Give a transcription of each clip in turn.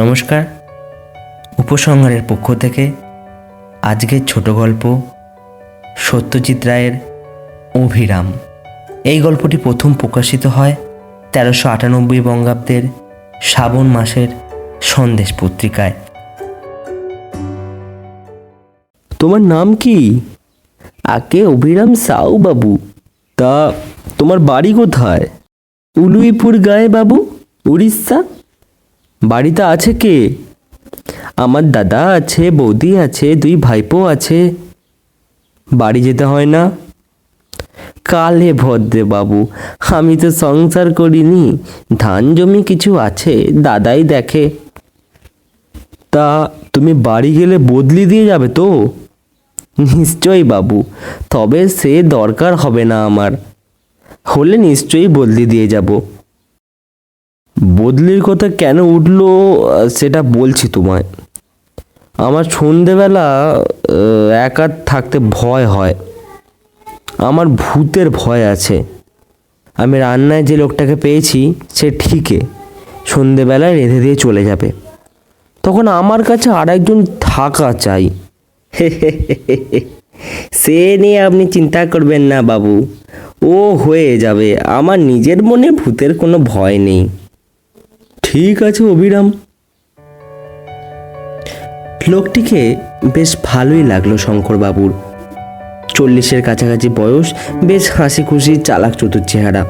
নমস্কার। উপসংহারের পক্ষ থেকে আজকের ছোট গল্প সত্যজিৎ রায়ের অভিরাম। এই গল্পটি প্রথম প্রকাশিত হয় তেরোশো আটানব্বই বঙ্গাব্দের শ্রাবণ মাসের সন্দেশ পত্রিকায়। তোমার নাম কি? আকে অভিরাম সাউ বাবু, তা তোমার বাড়ি কোথায়? উলুইপুর গায়ে বাবু, উড়িষ্যা? বাড়িতে আছে কে? আমার দাদা আছে, বৌদি আছে, দুই ভাইপো আছে। বাড়ি যেতে হয় না? কালে ভদ্রে বাবু, আমি তো সংসার করিনি। ধান জমি কিছু আছে, দাদাই দেখে। তা তুমি বাড়ি গেলে বদলি দিয়ে যাবে তো? নিশ্চয়ই বাবু, তবে সে দরকার হবে না আমার। হলে নিশ্চয়ই বদলি দিয়ে যাব। বদলির কথা কেন উঠল, সেটা বলছি তোমায়। আমার সন্ধেবেলা একা থাকতে ভয় হয়। আমার ভূতের ভয় আছে। আমি রান্নায় যে লোকটাকে পেয়েছি, সে ঠিকই সন্ধেবেলায় রেঁধে দিয়ে চলে যাবে। তখন আমার কাছে আর একজন থাকা চাই। সে নিয়ে আপনি চিন্তা করবেন না বাবু। ও হয়ে যাবে। আমার নিজের মনে ভূতের কোনো ভয় নেই। ঠিক আছে অবিরাম লোকটিকে বেশ ভালোই লাগল শঙ্করবাবুর। চল্লিশের কাছাকাছি বয়স, বেশ হাসি খুশি চালাক চতুর চেহারা।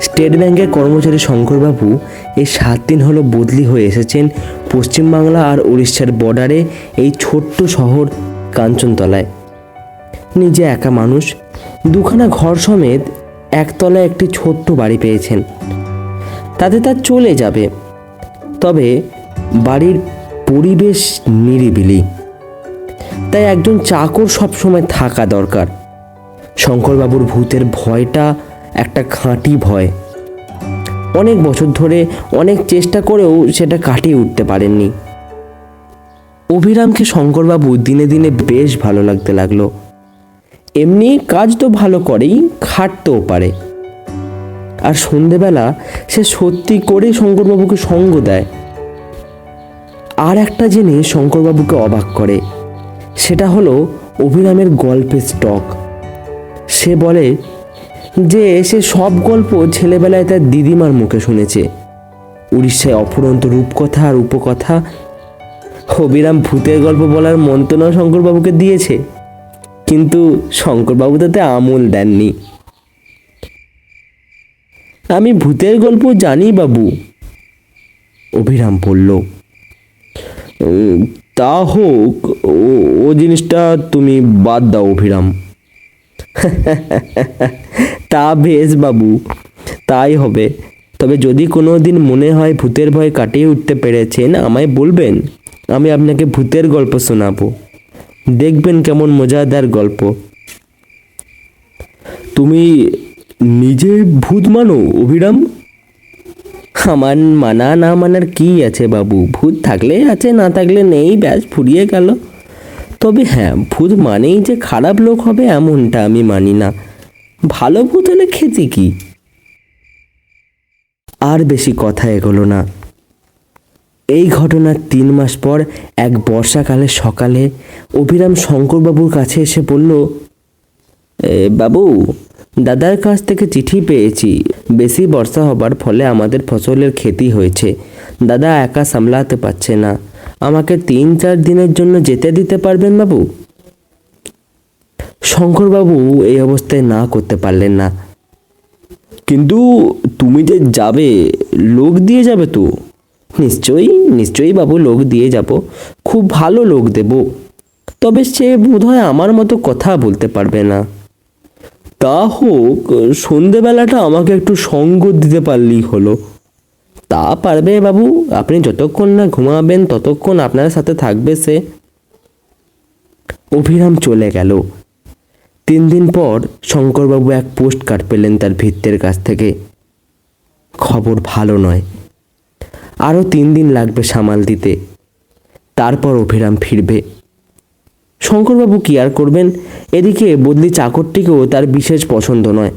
স্টেট ব্যাংকের কর্মচারী শঙ্করবাবু এই সাত দিন হলো বদলি হয়ে এসেছেন পশ্চিমবাংলা আর উড়িষ্যার বর্ডারে এই ছোট্ট শহর কাঞ্চনতলায়। নিজে একা মানুষ, দুখানা ঘর সমেত একতলায় একটি ছোট্ট বাড়ি পেয়েছেন। তাতে তার চলে যাবে। তবে বাড়ির পরিবেশ নিরিবিলি। তাই একজন চাকর সবসময় থাকা দরকার। শঙ্করবাবুর ভূতের ভয়টা একটা খাঁটি ভয়। অনেক বছর ধরে অনেক চেষ্টা করেও সেটা কাটিয়ে উঠতে পারেননি। অভিরামকে শঙ্করবাবু দিনে দিনে বেশ ভালো লাগতে লাগল। এমনি কাজ তো ভালো করেই, খাটতেও পারে। আর সন্ধেবেলা সে সত্যি করেই শঙ্করবাবুকে সঙ্গ দেয়। আর একটা জিনিস শঙ্করবাবুকে অবাক করে, সেটা হলো অভিরামের গল্পের স্টক সে বলে যে, সে সব গল্প ছেলেবেলায় তার দিদিমার মুখে শুনেছে। উড়িষ্যায় অফুরন্ত রূপকথা আর উপকথা। অভিরাম ভূতের গল্প বলার মন্ত্রণা শঙ্করবাবুকে দিয়েছে। কিন্তু শঙ্করবাবু তাতে আমল দেননি। আমি ভূতের গল্প জানি, বাবু। অভিরাম বলল তা হোক, ও- জিনিসটা তুমি বাদ দাও, অভিরাম। তা বেশ, বাবু, তাই হবে। তবে যদি কোনো দিন মনে হয় ভূতের ভয় কাটিয়ে উঠতে পেরেছেন, আমায় বলবেন, আমি আপনাকে ভূতের গল্প শোনাবো। দেখবেন কেমন মজাদার গল্প। তুমি নিজে ভূত মানো অভিরাম? আমার মানা না মানার কি আছে বাবু? ভূত থাকলে আছে না থাকলে নেই ব্যাস ফুরিয়ে গেল। তবে হ্যাঁ ভূত মানেই যে খারাপ লোক হবে এমনটা আমি মানি না। ভালো ভূত হলে খেতে কি? আর বেশি কথা এগোলো না। এই ঘটনার তিন মাস পর এক বর্ষাকালে সকালে অভিরাম শঙ্করবাবুর কাছে এসে বলল "এ, বাবু দাদার কাছ থেকে চিঠি পেয়েছি। বেশি বর্ষা হবার ফলে আমাদের ফসলের ক্ষতি হয়েছে। দাদা একা সামলাতে পারছে না। আমাকে তিন চার দিনের জন্য যেতে দিতে পারবেন বাবু? শঙ্করবাবু এই অবস্থায় না করতে পারলেন না। কিন্তু তুমি যে যাবে, লোক দিয়ে যাবে তো। নিশ্চয়ই নিশ্চয়ই বাবু লোক দিয়ে যাব। খুব ভালো লোক দেব। তবে সে বোধহয় আমার মতো কথা বলতে পারবে না। তা হোক, সন্ধেবেলাটা আমাকে একটু সঙ্গ দিতে পারলেই হলো। তা পারবে বাবু, আপনি যতক্ষণ না ঘুমাবেন ততক্ষণ আপনার সাথে থাকবে সে। অভিরাম চলে গেল। তিন দিন পর শঙ্করবাবু এক পোস্ট কার্ড পেলেন তার ভিত্তের কাছ থেকে। খবর ভালো নয়। আরও তিন দিন লাগবে সামাল দিতে। তারপর অভিরাম ফিরবে। শঙ্করবাবু কি আর করবেন? এদিকে বদলি চাকরটিকেও তার বিশেষ পছন্দ নয়।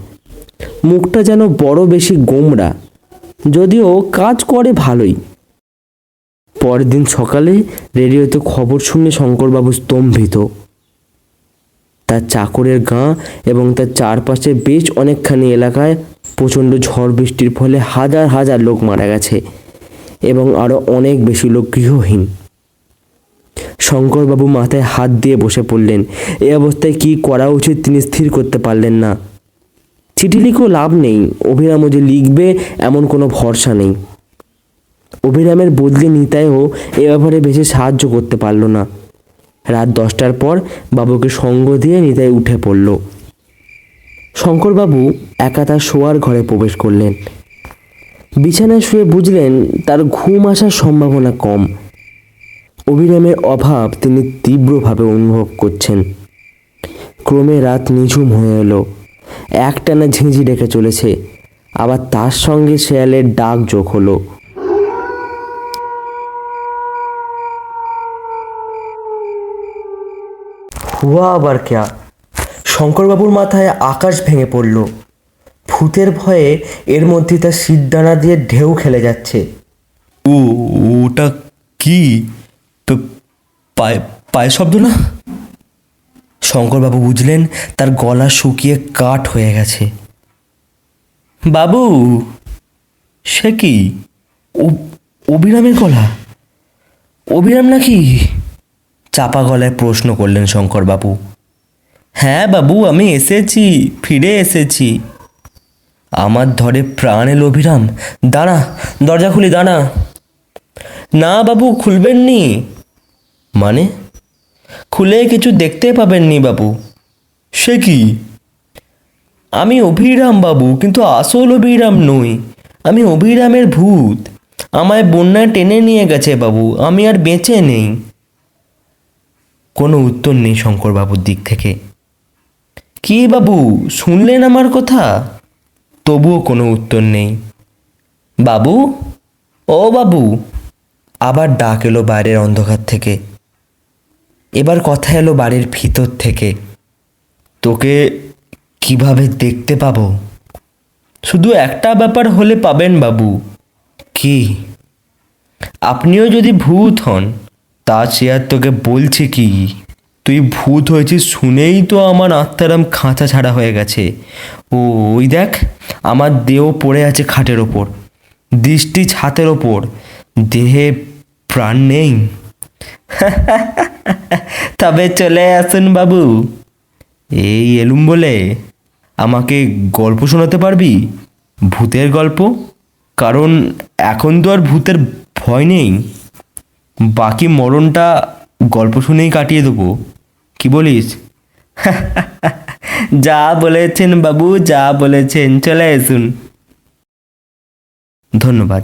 মুখটা যেন বড় বেশি গোমরা যদিও কাজ করে ভালোই। পরের দিন সকালে রেডিওতে খবর শুনে শঙ্করবাবু স্তম্ভিত। তার চাকরের গাঁ এবং তার চারপাশে বেশ অনেকখানি এলাকায় প্রচণ্ড ঝড় বৃষ্টির ফলে হাজার হাজার লোক মারা গেছে এবং আরও অনেক বেশি লোক গৃহহীন। শঙ্করবাবু মাথায় হাত দিয়ে বসে পড়লেন। এ অবস্থায় কি করা উচিত তিনি স্থির করতে পারলেন না। চিঠি লিখেও লাভ নেই। অভিরামও যে লিখবে এমন কোনো ভরসা নেই। অভিরামের বদলে নিতাইও এ ব্যাপারে বেশি সাহায্য করতে পারল না। রাত দশটার পর বাবুকে সঙ্গ দিয়ে নিতাই উঠে পড়ল। শঙ্করবাবু একা তার শোয়ার ঘরে প্রবেশ করলেন। বিছানায় শুয়ে বুঝলেন তার ঘুম আসার সম্ভাবনা কম। অভিরামের অভাব তিনি তীব্রভাবে অনুভব করছেন। ক্রমে রাত নিঝুম হয়ে এলো। একটানা ঝিঁঝি ডেকে চলেছে। আবার তার সঙ্গে শেয়ালের ডাক যোগ হলো। হুয়া আবার ক্যা? শঙ্করবাবুর মাথায় আকাশ ভেঙে পড়ল। ভূতের ভয়ে এর মধ্যে তার সিদ্ধানা দিয়ে ঢেউ খেলে যাচ্ছে। ও, ওটা কি? পায়ে পায়ে শব্দ না? শঙ্করবাবু বুঝলেন তার গলা শুকিয়ে কাঠ হয়ে গেছে। বাবু, সে কি? অবিরামের গলা? অবিরাম নাকি? চাপা গলায় প্রশ্ন করলেন শঙ্করবাবু। হ্যাঁ বাবু, আমি এসেছি, ফিরে এসেছি। আমার ধরে প্রাণ এলো অভিরাম দাঁড়া, দরজা খুলি, দাঁড়া। না বাবু খুলবেন নি মানে? খুলে কিছু দেখতে পাবেননি বাবু। সে কি? আমি অভিরাম বাবু, কিন্তু আসল অভিরাম নই। আমি অভিরামের ভূত। আমায় বন্যায় টেনে নিয়ে গেছে বাবু, আমি আর বেঁচে নেই। কোনো উত্তর নেই শঙ্করবাবুর দিক থেকে। কি বাবু, শুনলেন আমার কথা? তবুও কোনো উত্তর নেই। বাবু? ও বাবু, আবার ডাক এলো বাইরের অন্ধকার থেকে। এবার কথা এলো বাড়ির ভিতর থেকে। তোকে কীভাবে দেখতে পাবো? শুধু একটা ব্যাপার হলে পাবেন বাবু। কি? আপনিও যদি ভূত হন, তা আর তোকে বলছে কি? তুই ভূত হয়েছিস শুনেই তো আমার আত্মারাম খাঁচা ছাড়া হয়ে গেছে। ও ওই দেখ, আমার দেহ পড়ে আছে খাটের ওপর। দৃষ্টি ছাতের ওপর। দেহে প্রাণ নেই। তবে চলে আসুন বাবু। এই এলুম বলে আমাকে গল্প শোনাতে পারবি? ভূতের গল্প? কারণ এখন তো আর ভূতের ভয় নেই। বাকি মরণটা গল্প শুনেই কাটিয়ে দেবো। কি বলিস? যা বলেছেন বাবু, যা বলেছেন, চলে আসুন। ধন্যবাদ।